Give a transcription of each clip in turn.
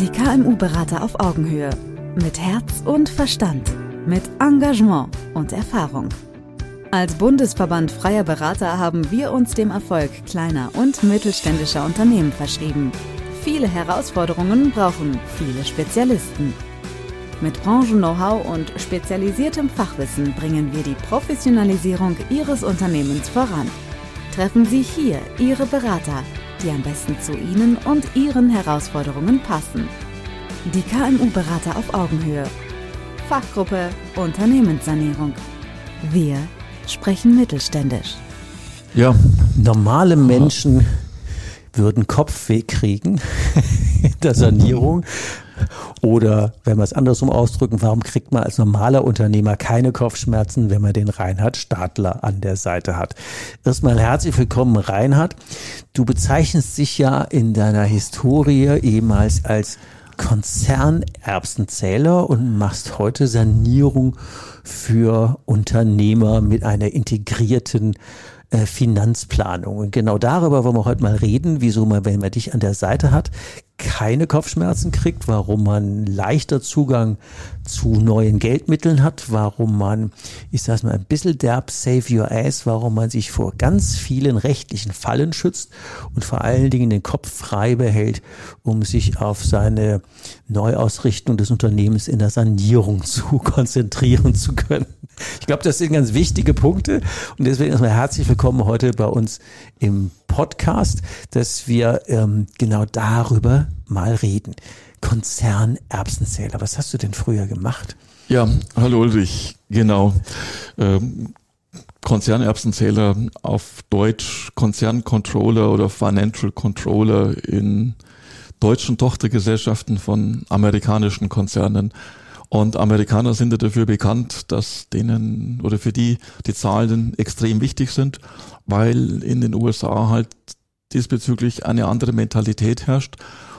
Die KMU-Berater auf Augenhöhe. Mit Herz und Verstand. Mit Engagement und Erfahrung. Als Bundesverband freier Berater haben wir uns dem Erfolg kleiner und mittelständischer Unternehmen verschrieben. Viele Herausforderungen brauchen viele Spezialisten. Mit Branchen-Know-how und spezialisiertem Fachwissen bringen wir die Professionalisierung Ihres Unternehmens voran. Treffen Sie hier Ihre Berater die am besten zu Ihnen und Ihren Herausforderungen passen. Die KMU-Berater auf Augenhöhe. Fachgruppe Unternehmenssanierung. Wir sprechen mittelständisch. Ja, normale Menschen würden Kopfweh kriegen in der Sanierung, oder wenn wir es andersrum ausdrücken, warum kriegt man als normaler Unternehmer keine Kopfschmerzen, wenn man den Reinhard Stadler an der Seite hat? Erstmal herzlich willkommen, Reinhard. Du bezeichnest dich ja in deiner Historie ehemals als Konzernerbsenzähler und machst heute Sanierung für Unternehmer mit einer integrierten äh, Finanzplanung. Und genau darüber wollen wir heute mal reden, wieso man, wenn man dich an der Seite hat, keine Kopfschmerzen kriegt, warum man leichter Zugang zu neuen Geldmitteln hat, warum man, ich sag's mal ein bisschen derb, save your ass, warum man sich vor ganz vielen rechtlichen Fallen schützt und vor allen Dingen den Kopf frei behält, um sich auf seine Neuausrichtung des Unternehmens in der Sanierung zu konzentrieren zu können. Ich glaube, das sind ganz wichtige Punkte und deswegen erstmal herzlich willkommen heute bei uns im Podcast, dass wir ähm, genau darüber mal reden. Konzernerbsenzähler, was hast du denn früher gemacht? Ja, hallo Ulrich, genau. Ähm, Konzernerbsenzähler auf Deutsch Konzerncontroller oder Financial Controller in deutschen Tochtergesellschaften von amerikanischen Konzernen. Und Amerikaner sind ja dafür bekannt, dass denen oder für die die Zahlen extrem wichtig sind, weil in den USA halt diesbezüglich eine andere Mentalität herrscht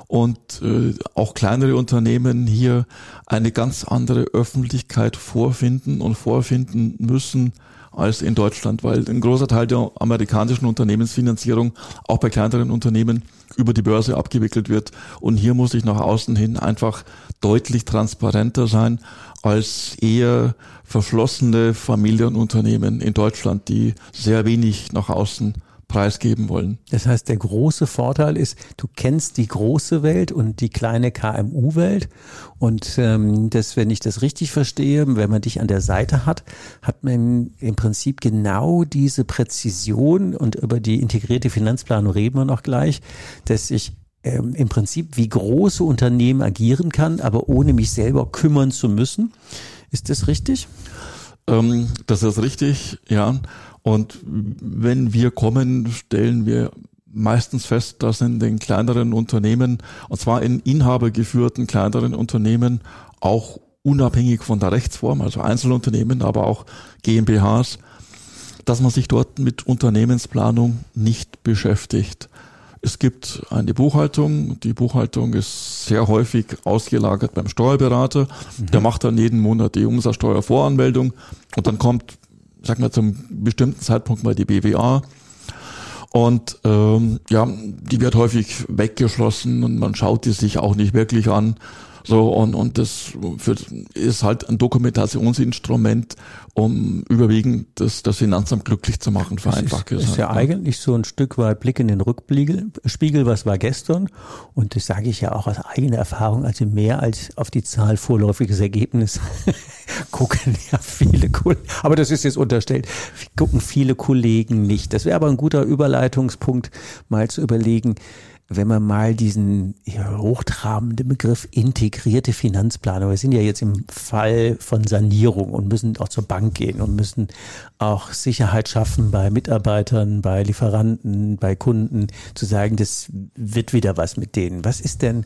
und äh, auch kleinere Unternehmen hier eine ganz andere Öffentlichkeit vorfinden und vorfinden müssen als in Deutschland, weil ein großer Teil der amerikanischen Unternehmensfinanzierung auch bei kleineren Unternehmen über die Börse abgewickelt wird. Und hier muss ich nach außen hin einfach deutlich transparenter sein als eher verschlossene Familienunternehmen in Deutschland, die sehr wenig nach außen preisgeben wollen. Das heißt, der große Vorteil ist, du kennst die große Welt und die kleine KMU-Welt. Und ähm, das, wenn ich das richtig verstehe, wenn man dich an der Seite hat, hat man im Prinzip genau diese Präzision und über die integrierte Finanzplanung reden wir noch gleich, dass ich ähm, im Prinzip wie große Unternehmen agieren kann, aber ohne mich selber kümmern zu müssen. Ist das richtig? Ähm, das ist richtig, ja. Und wenn wir kommen, stellen wir meistens fest, dass in den kleineren Unternehmen, und zwar in inhabergeführten kleineren Unternehmen, auch unabhängig von der Rechtsform, also Einzelunternehmen, aber auch GmbHs, dass man sich dort mit Unternehmensplanung nicht beschäftigt. Es gibt eine Buchhaltung. Die Buchhaltung ist sehr häufig ausgelagert beim Steuerberater. Mhm. Der macht dann jeden Monat die Umsatzsteuervoranmeldung und dann kommt sag mal, zum bestimmten Zeitpunkt mal die BWA. Und ähm, ja, die wird häufig weggeschlossen und man schaut die sich auch nicht wirklich an. So, und, und das für, ist halt ein Dokumentationsinstrument, um überwiegend das, das Finanzamt glücklich zu machen, vereinfacht gesagt. Das ist ja eigentlich so ein Stück weit Blick in den Rückspiegel, was war gestern. Und das sage ich ja auch aus eigener Erfahrung, also mehr als auf die Zahl vorläufiges Ergebnis gucken ja viele Kollegen, aber das ist jetzt unterstellt, gucken viele Kollegen nicht. Das wäre aber ein guter Überleitungspunkt, mal zu überlegen, wenn man mal diesen hochtrabenden Begriff integrierte Finanzplanung, wir sind ja jetzt im Fall von Sanierung und müssen auch zur Bank gehen und müssen auch Sicherheit schaffen bei Mitarbeitern, bei Lieferanten, bei Kunden, zu sagen, das wird wieder was mit denen. Was ist denn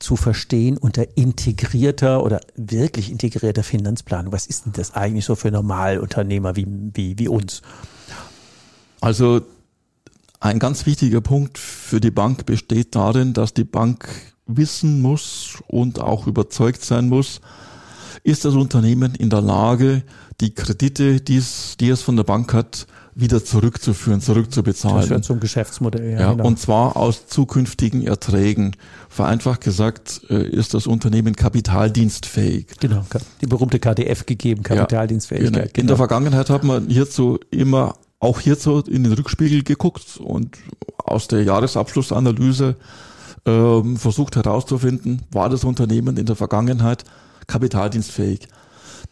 zu verstehen unter integrierter oder wirklich integrierter Finanzplanung? Was ist denn das eigentlich so für Normalunternehmer wie, wie, wie uns? Also ein ganz wichtiger Punkt für die Bank besteht darin, dass die Bank wissen muss und auch überzeugt sein muss, ist das Unternehmen in der Lage, die Kredite, die es, die es von der Bank hat, wieder zurückzuführen, zurückzubezahlen. Das wird zum Geschäftsmodell, ja. ja genau. Und zwar aus zukünftigen Erträgen. Vereinfacht gesagt äh, ist das Unternehmen kapitaldienstfähig. Genau, die berühmte KDF gegeben, Kapitaldienstfähigkeit. Ja, genau. In der genau. Vergangenheit hat man hierzu immer auch hierzu in den Rückspiegel geguckt und aus der Jahresabschlussanalyse ähm, versucht herauszufinden, war das Unternehmen in der Vergangenheit kapitaldienstfähig.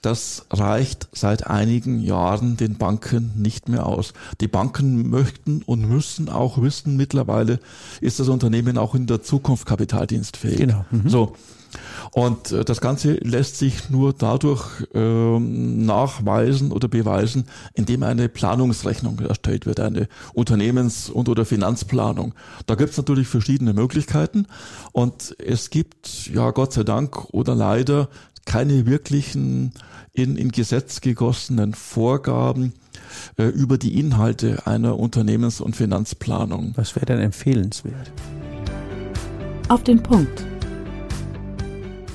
Das reicht seit einigen Jahren den Banken nicht mehr aus. Die Banken möchten und müssen auch wissen, mittlerweile ist das Unternehmen auch in der Zukunft kapitaldienstfähig. Genau. Mhm. So. Und äh, das Ganze lässt sich nur dadurch ähm, nachweisen oder beweisen, indem eine Planungsrechnung erstellt wird, eine Unternehmens- und oder Finanzplanung. Da gibt es natürlich verschiedene Möglichkeiten und es gibt ja Gott sei Dank oder leider keine wirklichen in, in Gesetz gegossenen Vorgaben äh, über die Inhalte einer Unternehmens- und Finanzplanung. Was wäre denn empfehlenswert? Auf den Punkt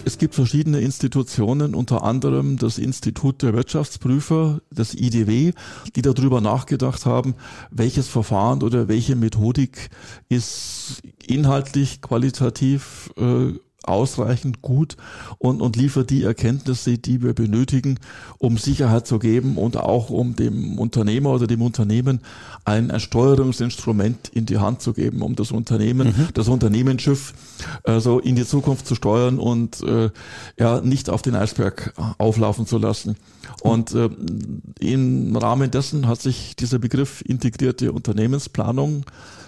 es gibt verschiedene Institutionen, unter anderem das Institut der Wirtschaftsprüfer, das IDW, die darüber nachgedacht haben, welches Verfahren oder welche Methodik ist inhaltlich, qualitativ äh, ausreichend gut und, und liefert die Erkenntnisse, die wir benötigen, um Sicherheit zu geben und auch um dem Unternehmer oder dem Unternehmen ein, ein Steuerungsinstrument in die Hand zu geben, um das Unternehmen, mhm. das Unternehmensschiff äh, so in die Zukunft zu steuern und äh, ja nicht auf den Eisberg auflaufen zu lassen. Und äh, im Rahmen dessen hat sich dieser Begriff integrierte Unternehmensplanung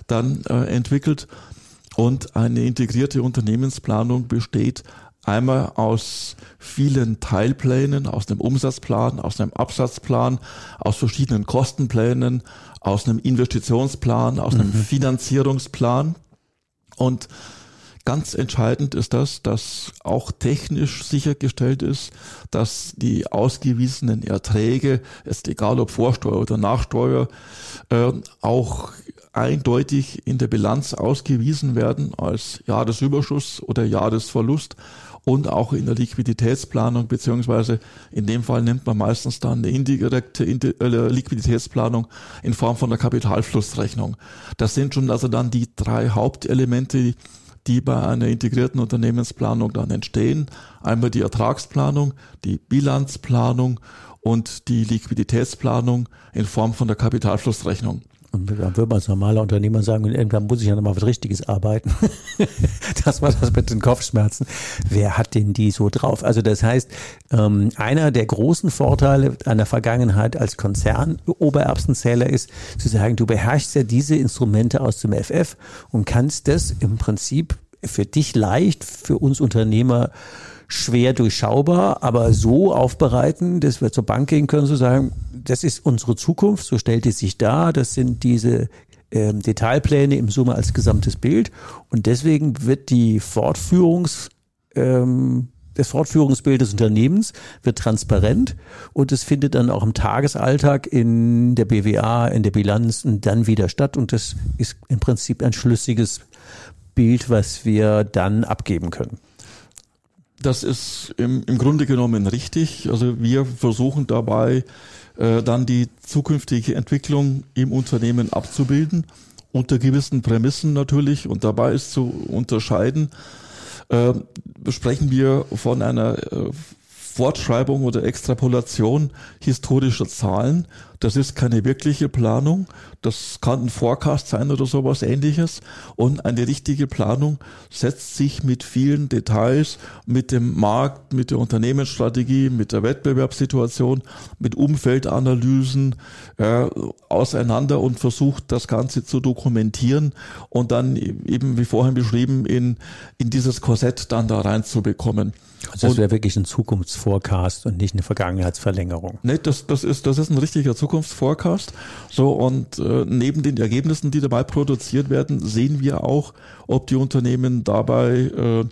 dann äh, entwickelt. Und eine integrierte Unternehmensplanung besteht einmal aus vielen Teilplänen, aus einem Umsatzplan, aus einem Absatzplan, aus verschiedenen Kostenplänen, aus einem Investitionsplan, aus einem mhm. Finanzierungsplan. Und ganz entscheidend ist das, dass auch technisch sichergestellt ist, dass die ausgewiesenen Erträge, ist egal ob Vorsteuer oder Nachsteuer, äh, auch eindeutig in der Bilanz ausgewiesen werden als Jahresüberschuss oder Jahresverlust und auch in der Liquiditätsplanung, beziehungsweise in dem Fall nimmt man meistens dann eine indirekte äh, Liquiditätsplanung in Form von der Kapitalflussrechnung. Das sind schon also dann die drei Hauptelemente, die bei einer integrierten Unternehmensplanung dann entstehen. Einmal die Ertragsplanung, die Bilanzplanung und die Liquiditätsplanung in Form von der Kapitalflussrechnung. Und dann würde man als normaler Unternehmer sagen, irgendwann muss ich ja nochmal was Richtiges arbeiten. das war das mit den Kopfschmerzen. Wer hat denn die so drauf? Also das heißt, ähm, einer der großen Vorteile einer Vergangenheit als Konzern Obererbsenzähler ist, zu sagen, du beherrschst ja diese Instrumente aus dem FF und kannst das im Prinzip für dich leicht, für uns Unternehmer schwer durchschaubar, aber so aufbereiten, dass wir zur Bank gehen können, zu sagen, das ist unsere Zukunft, so stellt es sich dar, das sind diese ähm, Detailpläne im Summe als gesamtes Bild. Und deswegen wird die Fortführungs ähm, das Fortführungsbild des Unternehmens wird transparent und es findet dann auch im Tagesalltag in der BWA, in der Bilanz und dann wieder statt. Und das ist im Prinzip ein schlüssiges Bild, was wir dann abgeben können. Das ist im, im Grunde genommen richtig. Also wir versuchen dabei äh, dann die zukünftige Entwicklung im Unternehmen abzubilden, unter gewissen Prämissen natürlich. Und dabei ist zu unterscheiden, äh, sprechen wir von einer äh, Fortschreibung oder Extrapolation historischer Zahlen. Das ist keine wirkliche Planung. Das kann ein Forecast sein oder sowas ähnliches. Und eine richtige Planung setzt sich mit vielen Details, mit dem Markt, mit der Unternehmensstrategie, mit der Wettbewerbssituation, mit Umfeldanalysen äh, auseinander und versucht, das Ganze zu dokumentieren und dann eben, wie vorhin beschrieben, in, in dieses Korsett dann da reinzubekommen. Also das wäre wirklich ein Zukunftsforecast und nicht eine Vergangenheitsverlängerung. Nee, das, das, ist, das ist ein richtiger Zukunftsforecast. So, und äh, neben den Ergebnissen, die dabei produziert werden, sehen wir auch, ob die Unternehmen dabei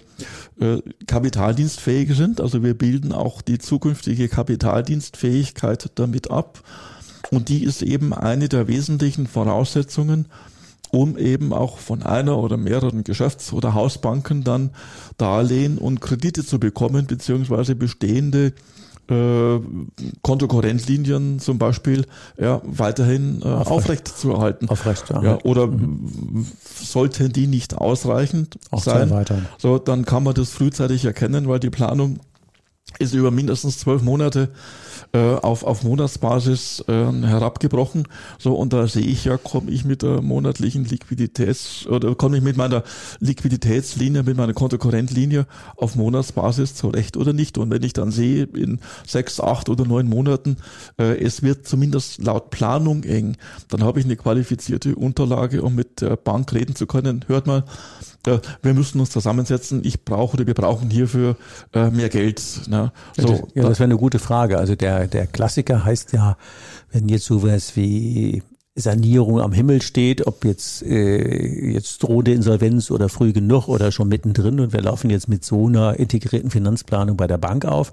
äh, äh, kapitaldienstfähig sind. Also wir bilden auch die zukünftige Kapitaldienstfähigkeit damit ab. Und die ist eben eine der wesentlichen Voraussetzungen, um eben auch von einer oder mehreren Geschäfts- oder Hausbanken dann Darlehen und Kredite zu bekommen, beziehungsweise bestehende äh, Kontokorrentlinien zum Beispiel ja, weiterhin äh, aufrecht, aufrecht zu erhalten. Aufrecht erhalten. Ja, oder mhm. sollten die nicht ausreichend Auch sein, so dann kann man das frühzeitig erkennen, weil die Planung ist über mindestens zwölf Monate äh, auf, auf Monatsbasis äh, herabgebrochen. So, und da sehe ich ja, komme ich mit der monatlichen Liquiditäts- oder komme ich mit meiner Liquiditätslinie, mit meiner Kontokorrentlinie auf Monatsbasis zurecht oder nicht. Und wenn ich dann sehe, in sechs, acht oder neun Monaten, äh, es wird zumindest laut Planung eng, dann habe ich eine qualifizierte Unterlage, um mit der Bank reden zu können. Hört mal, äh, wir müssen uns zusammensetzen, ich brauche oder wir brauchen hierfür äh, mehr Geld. Ne? So, ja, das, ja, das wäre eine gute Frage. Also der, der Klassiker heißt ja, wenn jetzt sowas wie Sanierung am Himmel steht, ob jetzt äh, jetzt drohende Insolvenz oder früh genug oder schon mittendrin und wir laufen jetzt mit so einer integrierten Finanzplanung bei der Bank auf.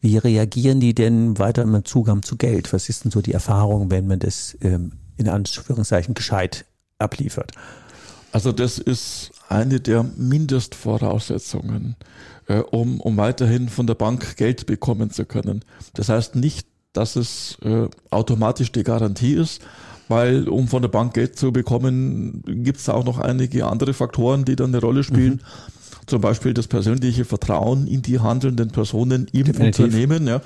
Wie reagieren die denn weiter im Zugang zu Geld? Was ist denn so die Erfahrung, wenn man das ähm, in Anführungszeichen gescheit abliefert? Also das ist eine der Mindestvoraussetzungen, äh, um, um weiterhin von der Bank Geld bekommen zu können. Das heißt nicht, dass es äh, automatisch die Garantie ist, weil um von der Bank Geld zu bekommen, gibt es auch noch einige andere Faktoren, die dann eine Rolle spielen. Mhm. Zum Beispiel das persönliche Vertrauen in die handelnden Personen im Definitiv. Unternehmen. Ja.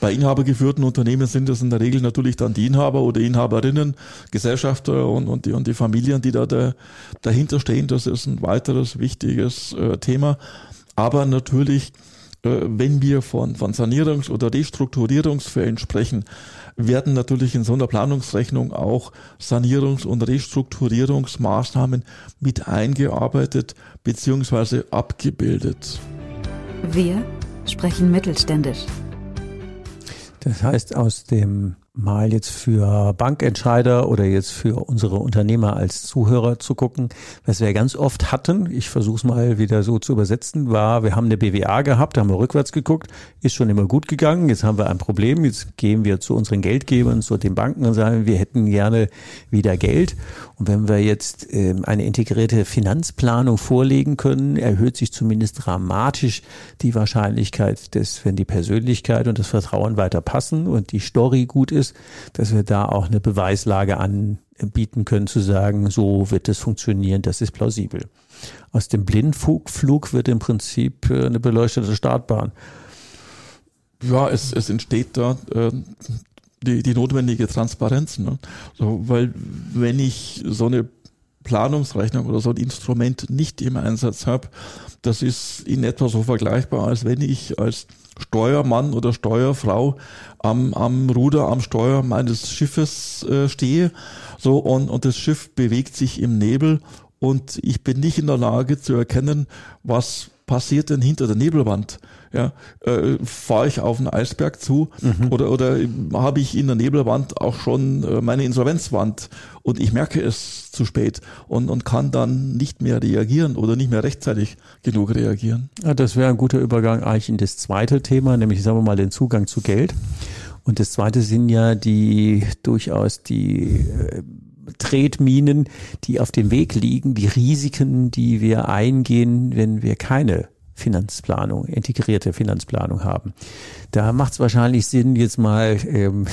Bei inhabergeführten Unternehmen sind es in der Regel natürlich dann die Inhaber oder Inhaberinnen, Gesellschafter und, und, die, und die Familien, die da, da dahinter stehen. Das ist ein weiteres wichtiges äh, Thema. Aber natürlich, äh, wenn wir von, von Sanierungs- oder Restrukturierungsfällen sprechen, werden natürlich in so einer Planungsrechnung auch Sanierungs- und Restrukturierungsmaßnahmen mit eingearbeitet bzw. abgebildet. Wir sprechen mittelständisch. Das heißt, aus dem mal jetzt für Bankentscheider oder jetzt für unsere Unternehmer als Zuhörer zu gucken. Was wir ganz oft hatten, ich versuche es mal wieder so zu übersetzen, war, wir haben eine BWA gehabt, haben wir rückwärts geguckt, ist schon immer gut gegangen, jetzt haben wir ein Problem, jetzt gehen wir zu unseren Geldgebern, zu den Banken und sagen, wir hätten gerne wieder Geld. Und wenn wir jetzt ähm, eine integrierte Finanzplanung vorlegen können, erhöht sich zumindest dramatisch die Wahrscheinlichkeit, dass wenn die Persönlichkeit und das Vertrauen weiter passen und die Story gut ist, ist, dass wir da auch eine Beweislage anbieten können, zu sagen, so wird es funktionieren, das ist plausibel. Aus dem Blindflug wird im Prinzip äh, eine beleuchtete Startbahn. Ja, es, es entsteht da äh, die, die notwendige Transparenz. Ne? So, weil wenn ich so eine Planungsrechnung oder so ein Instrument nicht im Einsatz habe, das ist in etwa so vergleichbar, als wenn ich als Steuermann oder Steuerfrau am, am Ruder, am Steuer meines Schiffes äh, stehe. So, und, und das Schiff bewegt sich im Nebel und ich bin nicht in der Lage zu erkennen, was passiert denn hinter der Nebelwand? Ja, äh, fahre ich auf einen Eisberg zu mhm. oder, oder habe ich in der Nebelwand auch schon äh, meine Insolvenzwand und ich merke es zu spät und, und kann dann nicht mehr reagieren oder nicht mehr rechtzeitig genug reagieren. Ja, das wäre ein guter Übergang eigentlich in das zweite Thema, nämlich sagen wir mal den Zugang zu Geld. Und das zweite sind ja die durchaus die äh, Tretminen, die auf dem Weg liegen, die Risiken, die wir eingehen, wenn wir keine Finanzplanung, integrierte Finanzplanung haben. Da macht es wahrscheinlich Sinn, jetzt mal ähm,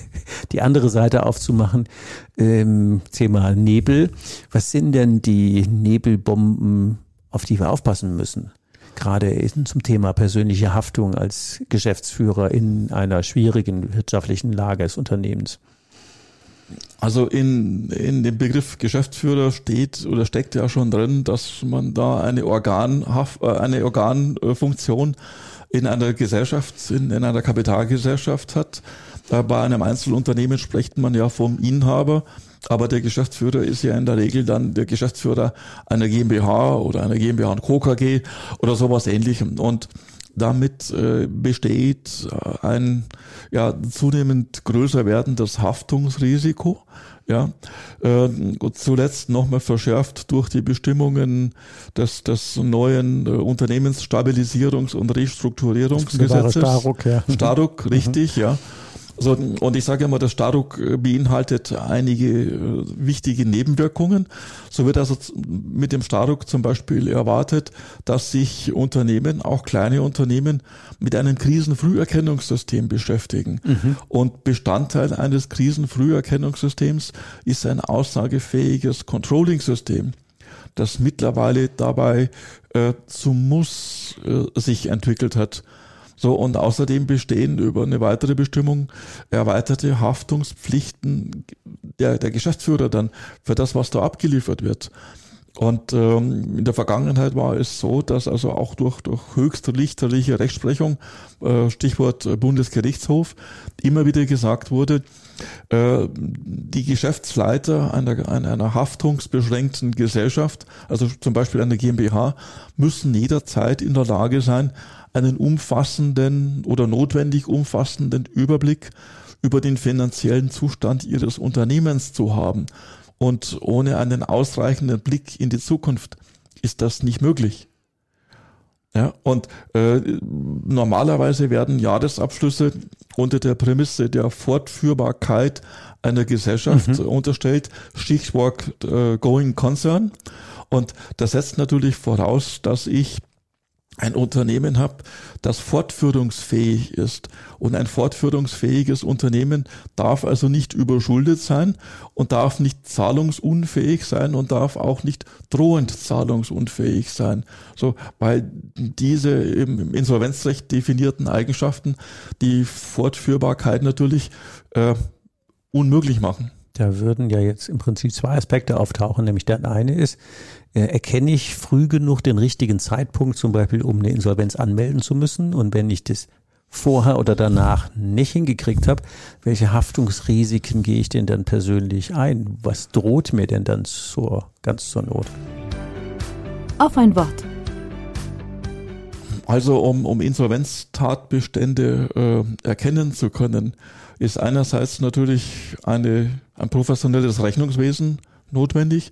die andere Seite aufzumachen. Ähm, Thema Nebel. Was sind denn die Nebelbomben, auf die wir aufpassen müssen? Gerade zum Thema persönliche Haftung als Geschäftsführer in einer schwierigen wirtschaftlichen Lage des Unternehmens. Also in, in dem Begriff Geschäftsführer steht oder steckt ja schon drin, dass man da eine Organhaft, äh, eine Organfunktion in einer Gesellschaft, in, in einer Kapitalgesellschaft hat. Bei einem Einzelunternehmen spricht man ja vom Inhaber, aber der Geschäftsführer ist ja in der Regel dann der Geschäftsführer einer GmbH oder einer GmbH und Co. KG oder sowas ähnlichem. Und damit äh, besteht äh, ein ja, zunehmend größer werdendes Haftungsrisiko. Ja, äh, zuletzt nochmal verschärft durch die Bestimmungen des, des neuen äh, Unternehmensstabilisierungs- und Restrukturierungsgesetzes. Staruk, ja. Staruk, richtig, mhm. ja. So, und ich sage immer, der Staduk äh, beinhaltet einige äh, wichtige Nebenwirkungen. So wird also mit dem Staduk zum Beispiel erwartet, dass sich Unternehmen, auch kleine Unternehmen, mit einem Krisenfrüherkennungssystem beschäftigen. Mhm. Und Bestandteil eines Krisenfrüherkennungssystems ist ein aussagefähiges Controlling-System das mittlerweile dabei äh, zum Muss äh, sich entwickelt hat. So, und außerdem bestehen über eine weitere Bestimmung erweiterte Haftungspflichten der, der Geschäftsführer dann für das, was da abgeliefert wird. Und ähm, in der Vergangenheit war es so, dass also auch durch, durch höchstrichterliche Rechtsprechung, äh, Stichwort Bundesgerichtshof, immer wieder gesagt wurde, äh, die Geschäftsleiter einer, einer haftungsbeschränkten Gesellschaft, also zum Beispiel einer GmbH, müssen jederzeit in der Lage sein, einen umfassenden oder notwendig umfassenden Überblick über den finanziellen Zustand ihres Unternehmens zu haben. Und ohne einen ausreichenden Blick in die Zukunft ist das nicht möglich. Ja, und äh, normalerweise werden Jahresabschlüsse unter der Prämisse der Fortführbarkeit einer Gesellschaft mhm. unterstellt, Stichwort äh, Going Concern. Und das setzt natürlich voraus, dass ich ein Unternehmen habe, das fortführungsfähig ist. Und ein fortführungsfähiges Unternehmen darf also nicht überschuldet sein und darf nicht zahlungsunfähig sein und darf auch nicht drohend zahlungsunfähig sein. So, weil diese im Insolvenzrecht definierten Eigenschaften die Fortführbarkeit natürlich äh, unmöglich machen. Da würden ja jetzt im Prinzip zwei Aspekte auftauchen. Nämlich der eine ist, äh, erkenne ich früh genug den richtigen Zeitpunkt, zum Beispiel um eine Insolvenz anmelden zu müssen. Und wenn ich das vorher oder danach nicht hingekriegt habe, welche Haftungsrisiken gehe ich denn dann persönlich ein? Was droht mir denn dann zur, ganz zur Not? Auf ein Wort. Also um, um Insolvenztatbestände äh, erkennen zu können, ist einerseits natürlich eine, ein professionelles Rechnungswesen notwendig,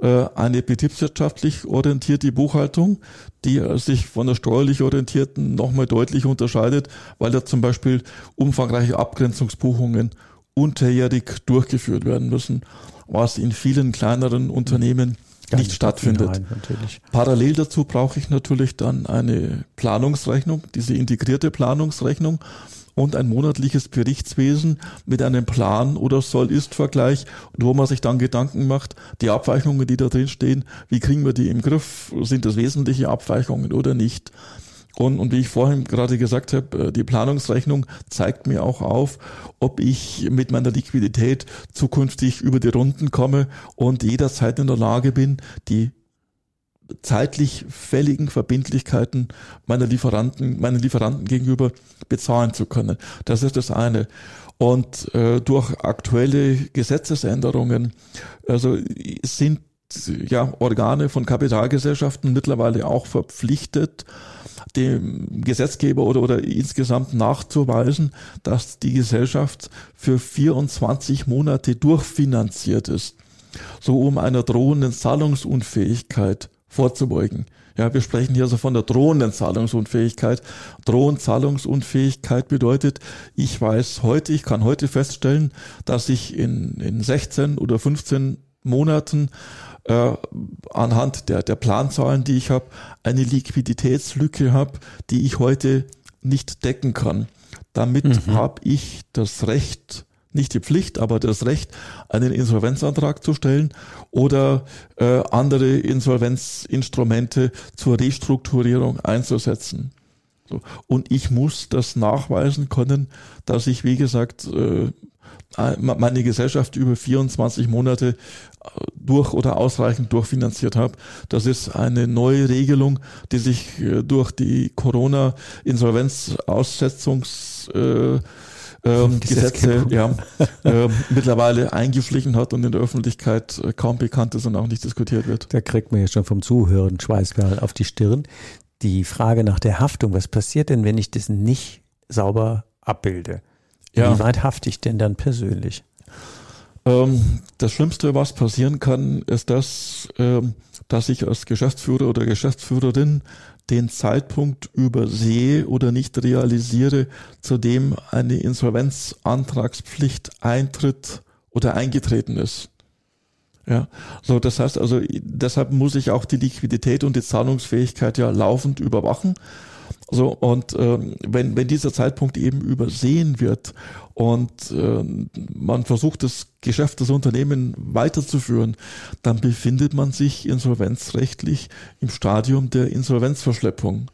äh, eine betriebswirtschaftlich orientierte Buchhaltung, die sich von der steuerlich orientierten nochmal deutlich unterscheidet, weil da zum Beispiel umfangreiche Abgrenzungsbuchungen unterjährig durchgeführt werden müssen, was in vielen kleineren Unternehmen Gar nicht stattfindet. Hinein, Parallel dazu brauche ich natürlich dann eine Planungsrechnung, diese integrierte Planungsrechnung, und ein monatliches Berichtswesen mit einem Plan oder Soll-Ist-Vergleich, wo man sich dann Gedanken macht, die Abweichungen, die da drin stehen, wie kriegen wir die im Griff? Sind das wesentliche Abweichungen oder nicht? Und, und wie ich vorhin gerade gesagt habe, äh, die Planungsrechnung zeigt mir auch auf, ob ich mit meiner Liquidität zukünftig über die Runden komme und jederzeit in der Lage bin, die zeitlich fälligen Verbindlichkeiten meiner Lieferanten, meinen Lieferanten gegenüber bezahlen zu können. Das ist das eine. Und äh, durch aktuelle Gesetzesänderungen also sind ja Organe von Kapitalgesellschaften mittlerweile auch verpflichtet, dem Gesetzgeber oder, oder insgesamt nachzuweisen, dass die Gesellschaft für 24 Monate durchfinanziert ist. So um einer drohenden Zahlungsunfähigkeit vorzubeugen. Ja, wir sprechen hier also von der drohenden Zahlungsunfähigkeit. Drohend Zahlungsunfähigkeit bedeutet, ich weiß heute, ich kann heute feststellen, dass ich in, in 16 oder 15 Monaten äh, anhand der, der Planzahlen, die ich habe, eine Liquiditätslücke habe, die ich heute nicht decken kann. Damit mhm. habe ich das Recht, nicht die Pflicht, aber das Recht, einen Insolvenzantrag zu stellen oder äh, andere Insolvenzinstrumente zur Restrukturierung einzusetzen. So. Und ich muss das nachweisen können, dass ich, wie gesagt, äh, meine Gesellschaft über 24 Monate äh, durch oder ausreichend durchfinanziert habe. Das ist eine neue Regelung, die sich äh, durch die Corona-Insolvenzaussetzungs äh, Gesetze ja, äh, mittlerweile eingeschlichen hat und in der Öffentlichkeit äh, kaum bekannt ist und auch nicht diskutiert wird. Da kriegt man ja schon vom Zuhören Schweißperlen auf die Stirn. Die Frage nach der Haftung, was passiert denn, wenn ich das nicht sauber abbilde? Ja. Wie weit hafte ich denn dann persönlich? Ähm, das Schlimmste, was passieren kann, ist das, ähm, dass ich als Geschäftsführer oder Geschäftsführerin den Zeitpunkt übersehe oder nicht realisiere, zu dem eine Insolvenzantragspflicht eintritt oder eingetreten ist. Ja, so das heißt also, deshalb muss ich auch die Liquidität und die Zahlungsfähigkeit ja laufend überwachen. So, und äh, wenn, wenn dieser Zeitpunkt eben übersehen wird und äh, man versucht, das Geschäft, das Unternehmen weiterzuführen, dann befindet man sich insolvenzrechtlich im Stadium der Insolvenzverschleppung.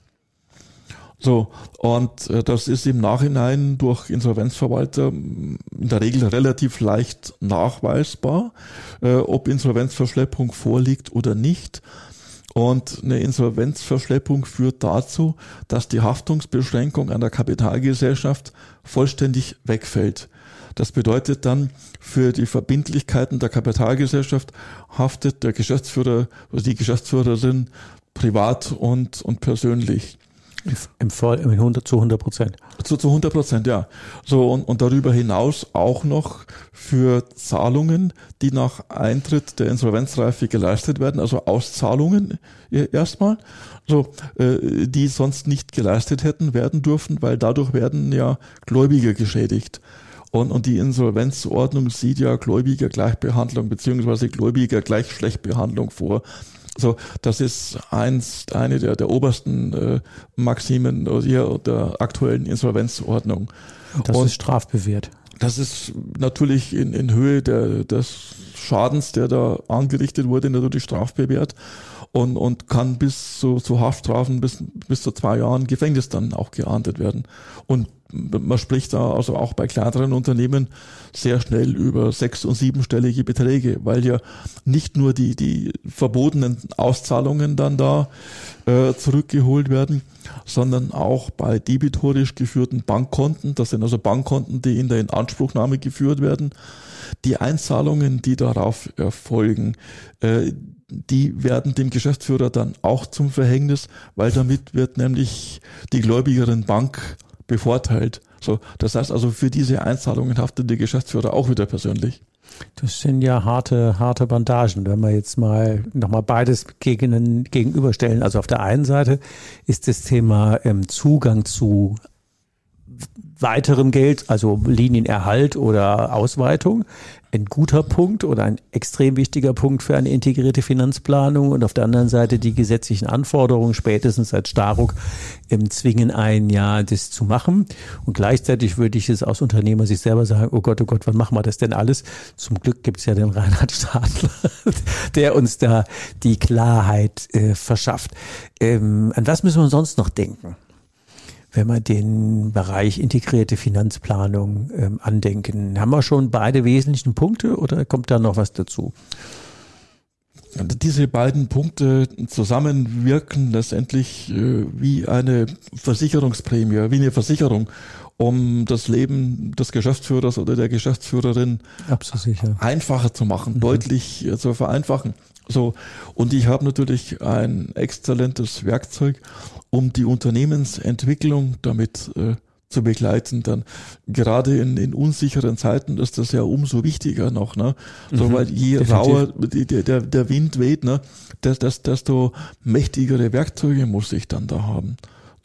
So, und äh, das ist im Nachhinein durch Insolvenzverwalter in der Regel relativ leicht nachweisbar, äh, ob Insolvenzverschleppung vorliegt oder nicht. Und eine Insolvenzverschleppung führt dazu, dass die Haftungsbeschränkung der Kapitalgesellschaft vollständig wegfällt. Das bedeutet dann, für die Verbindlichkeiten der Kapitalgesellschaft haftet der Geschäftsführer oder die Geschäftsführerin privat und, und persönlich. Im Fall im 100, zu 100 Prozent. Zu, zu 100 Prozent, ja. So, und, und darüber hinaus auch noch für Zahlungen, die nach Eintritt der Insolvenzreife geleistet werden, also Auszahlungen erstmal, so, äh, die sonst nicht geleistet hätten werden dürfen, weil dadurch werden ja Gläubiger geschädigt. Und, und die Insolvenzordnung sieht ja Gläubiger Gleichbehandlung beziehungsweise Gläubiger Gleichschlechtbehandlung vor. So, das ist eins, eine der, der obersten äh, Maximen der, der aktuellen Insolvenzordnung. Das Und ist strafbewehrt. Das ist natürlich in, in Höhe der, des Schadens, der da angerichtet wurde, natürlich strafbewehrt und, und kann bis zu, zu Haftstrafen bis, bis zu zwei Jahren Gefängnis dann auch geahndet werden. Und man spricht da also auch bei kleineren Unternehmen sehr schnell über sechs- und siebenstellige Beträge, weil ja nicht nur die, die verbotenen Auszahlungen dann da äh, zurückgeholt werden, sondern auch bei debitorisch geführten Bankkonten, das sind also Bankkonten, die in der Inanspruchnahme geführt werden, die Einzahlungen, die darauf erfolgen, äh, die werden dem Geschäftsführer dann auch zum Verhängnis, weil damit wird nämlich die Gläubigerin Bank bevorteilt. So, das heißt also, für diese Einzahlungen haftet der Geschäftsführer auch wieder persönlich. Das sind ja harte, harte Bandagen, wenn wir jetzt mal nochmal beides gegen, gegenüberstellen. Also auf der einen Seite ist das Thema ähm, Zugang zu weiterem Geld, also Linienerhalt oder Ausweitung, ein guter Punkt oder ein extrem wichtiger Punkt für eine integrierte Finanzplanung und auf der anderen Seite die gesetzlichen Anforderungen, spätestens als Staruk, ähm, zwingen ein, ja, das zu machen. Und gleichzeitig würde ich es aus Unternehmer sich selber sagen, oh Gott, oh Gott, wann machen wir das denn alles? Zum Glück gibt es ja den Reinhard Stadler, der uns da die Klarheit äh, verschafft. Ähm, an was müssen wir sonst noch denken? Wenn wir den Bereich integrierte Finanzplanung ähm, andenken. Haben wir schon beide wesentlichen Punkte oder kommt da noch was dazu? Diese beiden Punkte zusammenwirken letztendlich äh, wie eine Versicherungsprämie, wie eine Versicherung, um das Leben des Geschäftsführers oder der Geschäftsführerin einfacher zu machen, mhm. deutlich äh, zu vereinfachen. So, und ich habe natürlich ein exzellentes Werkzeug, um die Unternehmensentwicklung damit äh, zu begleiten. Dann gerade in, in unsicheren Zeiten ist das ja umso wichtiger noch, ne? So, mhm, weil je definitiv. rauer der, der Wind weht, ne, desto mächtigere Werkzeuge muss ich dann da haben.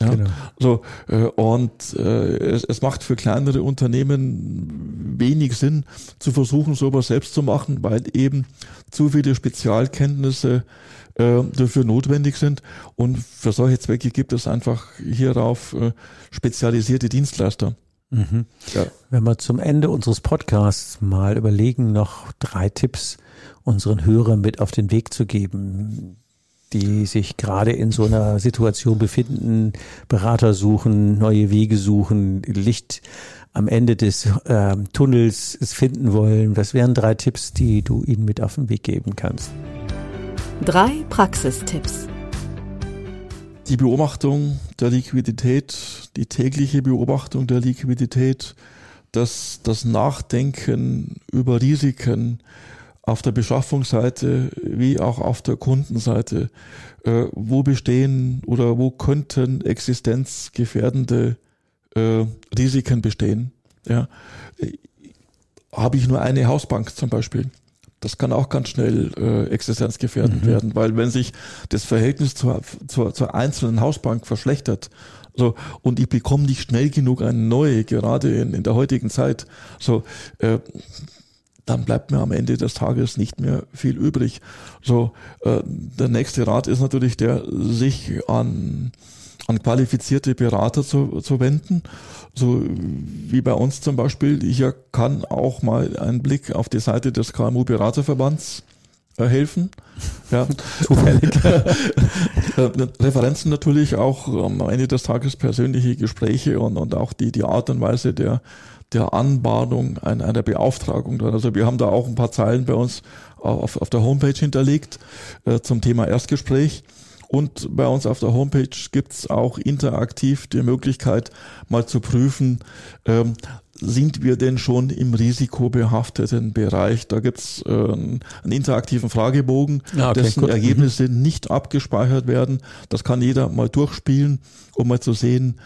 Ja, genau. so äh, und äh, es, es macht für kleinere Unternehmen wenig Sinn zu versuchen, sowas selbst zu machen, weil eben zu viele Spezialkenntnisse äh, dafür notwendig sind. Und für solche Zwecke gibt es einfach hierauf äh, spezialisierte Dienstleister. Mhm. Ja. Wenn wir zum Ende unseres Podcasts mal überlegen, noch drei Tipps unseren Hörern mit auf den Weg zu geben, die sich gerade in so einer Situation befinden, Berater suchen, neue Wege suchen, Licht am Ende des äh, Tunnels finden wollen. Was wären drei Tipps, die du ihnen mit auf den Weg geben kannst? Drei Praxistipps. Die Beobachtung der Liquidität, die tägliche Beobachtung der Liquidität, das, das Nachdenken über Risiken, auf der Beschaffungsseite wie auch auf der Kundenseite, äh, wo bestehen oder wo könnten existenzgefährdende äh, Risiken bestehen. Ja. Habe ich nur eine Hausbank zum Beispiel, das kann auch ganz schnell äh, existenzgefährdend mhm. werden, weil wenn sich das Verhältnis zur, zur, zur einzelnen Hausbank verschlechtert, so, und ich bekomme nicht schnell genug eine neue, gerade in, in der heutigen Zeit, so, äh, dann bleibt mir am Ende des Tages nicht mehr viel übrig. So, äh, der nächste Rat ist natürlich der, sich an, an qualifizierte Berater zu, zu wenden. So wie bei uns zum Beispiel. Ich kann auch mal einen Blick auf die Seite des KMU-Beraterverbands äh, helfen. Ja. Zufällig. Äh, Referenzen natürlich auch am Ende des Tages persönliche Gespräche und, und auch die, die Art und Weise der, der Anbahnung einer, einer Beauftragung. Also wir haben da auch ein paar Zeilen bei uns auf, auf der Homepage hinterlegt äh, zum Thema Erstgespräch. Und bei uns auf der Homepage gibt's auch interaktiv die Möglichkeit, mal zu prüfen, ähm, sind wir denn schon im risikobehafteten Bereich? Da gibt's äh, einen interaktiven Fragebogen, ja, okay, dessen gut. Ergebnisse mhm. nicht abgespeichert werden. Das kann jeder mal durchspielen, um mal zu sehen,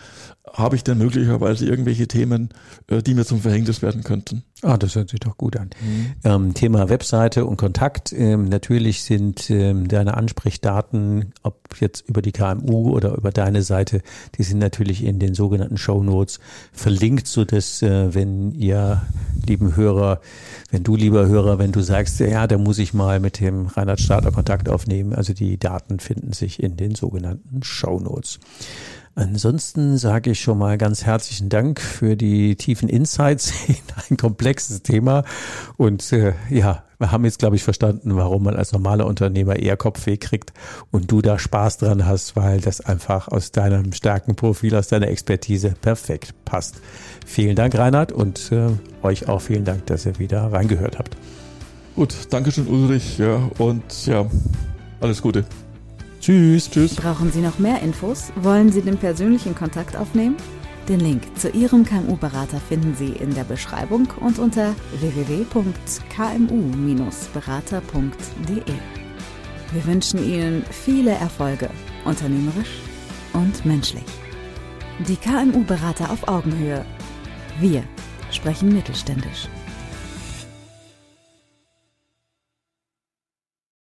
habe ich denn möglicherweise irgendwelche Themen, äh, die mir zum Verhängnis werden könnten? Ah, das hört sich doch gut an. Mhm. Ähm, Thema Webseite und Kontakt. Ähm, natürlich sind ähm, deine Ansprechdaten, ob jetzt über die KMU oder über deine Seite, die sind natürlich in den sogenannten Show Notes verlinkt, so dass äh, wenn ihr, lieben Hörer, wenn du, lieber Hörer, wenn du sagst, ja, da muss ich mal mit dem Reinhard Stadler Kontakt aufnehmen, also die Daten finden sich in den sogenannten Show Notes. Ansonsten sage ich schon mal ganz herzlichen Dank für die tiefen Insights in ein komplexes Thema. Und äh, ja, wir haben jetzt, glaube ich, verstanden, warum man als normaler Unternehmer eher Kopfweh kriegt und du da Spaß dran hast, weil das einfach aus deinem Stärkenprofil, aus deiner Expertise perfekt passt. Vielen Dank, Reinhard, und äh, euch auch vielen Dank, dass ihr wieder reingehört habt. Gut, Dankeschön, Ulrich, ja, und ja, alles Gute. Tschüss. Tschüss. Brauchen Sie noch mehr Infos? Wollen Sie den persönlichen Kontakt aufnehmen? Den Link zu Ihrem KMU-Berater finden Sie in der Beschreibung und unter www.kmu-berater.de. Wir wünschen Ihnen viele Erfolge, unternehmerisch und menschlich. Die KMU-Berater auf Augenhöhe. Wir sprechen mittelständisch.